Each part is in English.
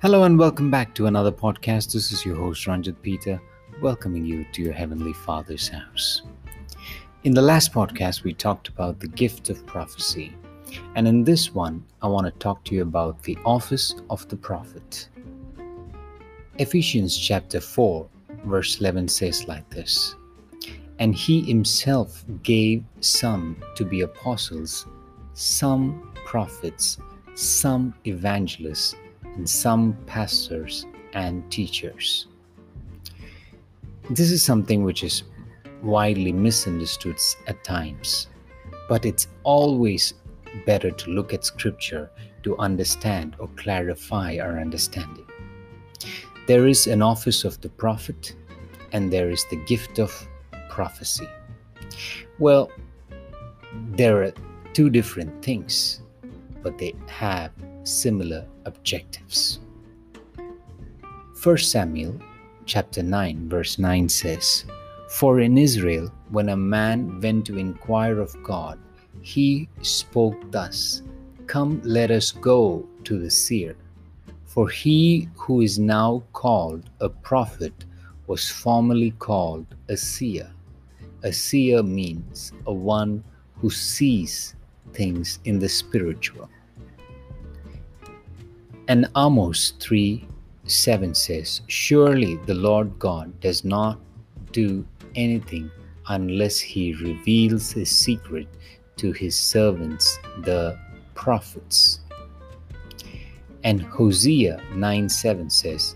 Hello and welcome back to another podcast. This is your host Ranjit Peter, welcoming you to your Heavenly Father's house. In the last podcast, we talked about the gift of prophecy, and in this one, I want to talk to you about the office of the prophet. Ephesians chapter 4, verse 11 says like this And he himself gave some to be apostles, some prophets, some evangelists and some pastors and teachers. This is something which is widely misunderstood at times, but it's always better to look at scripture to understand or clarify our understanding. There is an office of the prophet, and there is the gift of prophecy. Well, there are two different things, but they have similar objectives. 1 Samuel chapter 9 verse 9 says, For in Israel when a man went to inquire of God, he spoke thus, Come let us go to the seer. For he who is now called a prophet was formerly called a seer. A seer means a one who sees things in the spiritual. And Amos 3 7 says, Surely the Lord God does not do anything unless he reveals his secret to his servants, the prophets. And Hosea 9 7 says,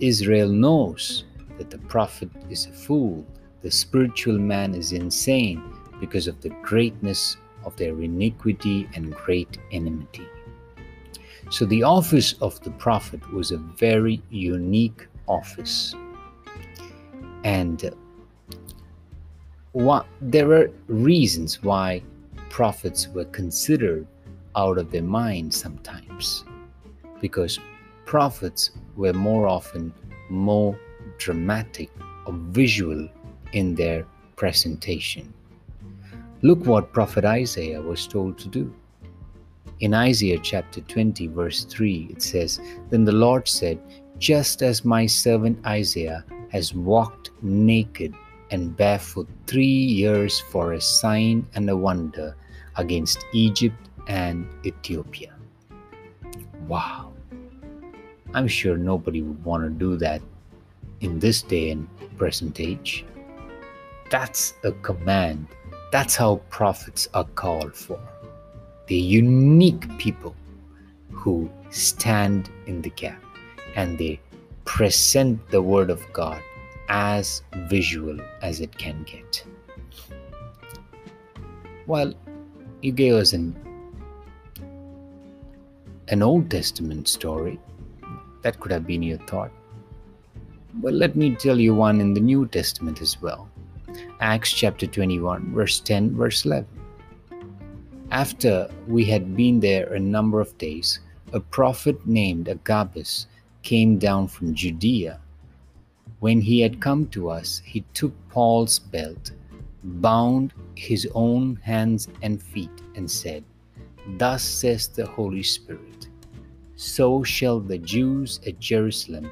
Israel knows that the prophet is a fool, the spiritual man is insane because of the greatness of their iniquity and great enmity. So, the office of the prophet was a very unique office. And uh, what, there are reasons why prophets were considered out of their mind sometimes. Because prophets were more often more dramatic or visual in their presentation. Look what Prophet Isaiah was told to do. In Isaiah chapter 20, verse 3, it says, Then the Lord said, Just as my servant Isaiah has walked naked and barefoot three years for a sign and a wonder against Egypt and Ethiopia. Wow. I'm sure nobody would want to do that in this day and present age. That's a command. That's how prophets are called for the unique people who stand in the gap and they present the Word of God as visual as it can get. Well, you gave us an, an Old Testament story. That could have been your thought. Well, let me tell you one in the New Testament as well. Acts chapter 21, verse 10, verse 11. After we had been there a number of days, a prophet named Agabus came down from Judea. When he had come to us, he took Paul's belt, bound his own hands and feet, and said, Thus says the Holy Spirit So shall the Jews at Jerusalem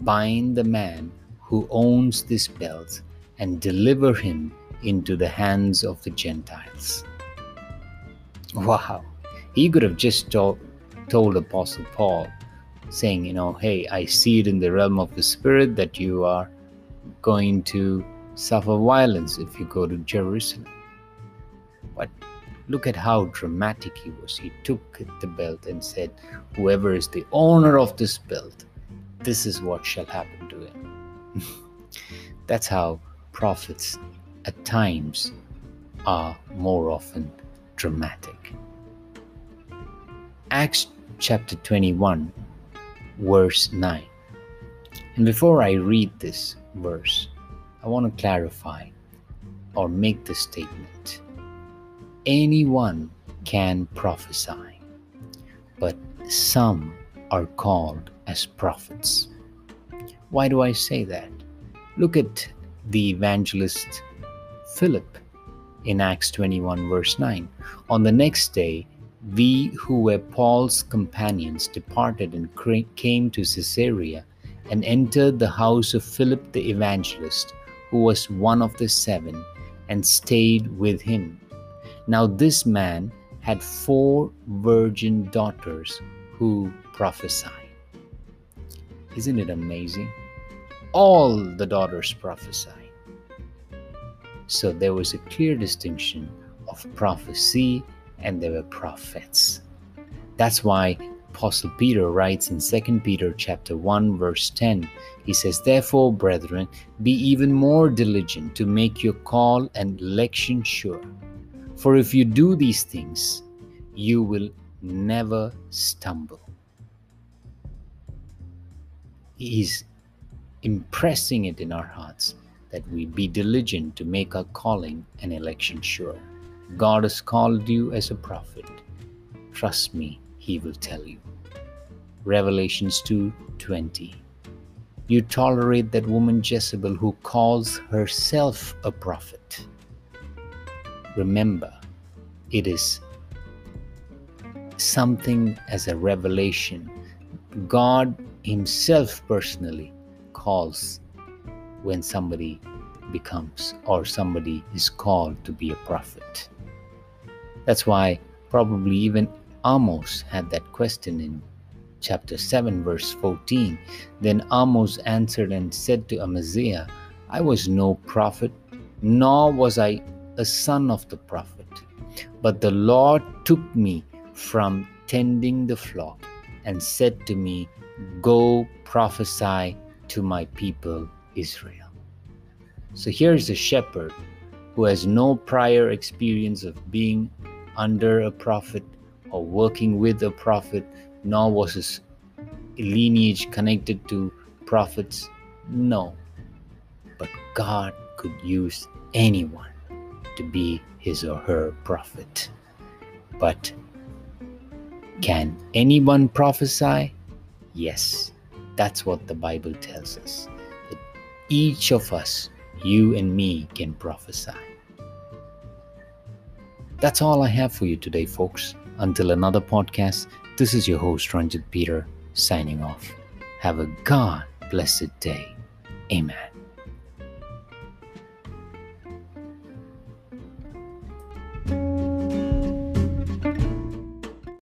bind the man who owns this belt and deliver him into the hands of the Gentiles. Wow. He could have just told, told Apostle Paul, saying, you know, hey, I see it in the realm of the Spirit that you are going to suffer violence if you go to Jerusalem. But look at how dramatic he was. He took the belt and said, Whoever is the owner of this belt, this is what shall happen to him. That's how prophets at times are more often dramatic. Acts chapter 21, verse 9. And before I read this verse, I want to clarify or make the statement anyone can prophesy, but some are called as prophets. Why do I say that? Look at the evangelist Philip in Acts 21, verse 9. On the next day, we who were Paul's companions departed and came to Caesarea and entered the house of Philip the evangelist, who was one of the seven, and stayed with him. Now, this man had four virgin daughters who prophesied. Isn't it amazing? All the daughters prophesied. So there was a clear distinction of prophecy and there were prophets. That's why Apostle Peter writes in 2 Peter chapter 1 verse 10. He says, "Therefore, brethren, be even more diligent to make your call and election sure. For if you do these things, you will never stumble." He's impressing it in our hearts that we be diligent to make our calling and election sure. God has called you as a prophet. Trust me, he will tell you. Revelations 2:20. You tolerate that woman Jezebel who calls herself a prophet. Remember, it is something as a revelation. God Himself personally calls when somebody becomes or somebody is called to be a prophet. That's why probably even Amos had that question in chapter 7, verse 14. Then Amos answered and said to Amaziah, I was no prophet, nor was I a son of the prophet, but the Lord took me from tending the flock and said to me, Go prophesy to my people Israel. So here's a shepherd who has no prior experience of being under a prophet or working with a prophet, nor was his lineage connected to prophets. No. But God could use anyone to be his or her prophet. But can anyone prophesy? Yes. That's what the Bible tells us. Each of us, you and me, can prophesy. That's all I have for you today, folks. Until another podcast, this is your host, Ranjit Peter, signing off. Have a God blessed day. Amen.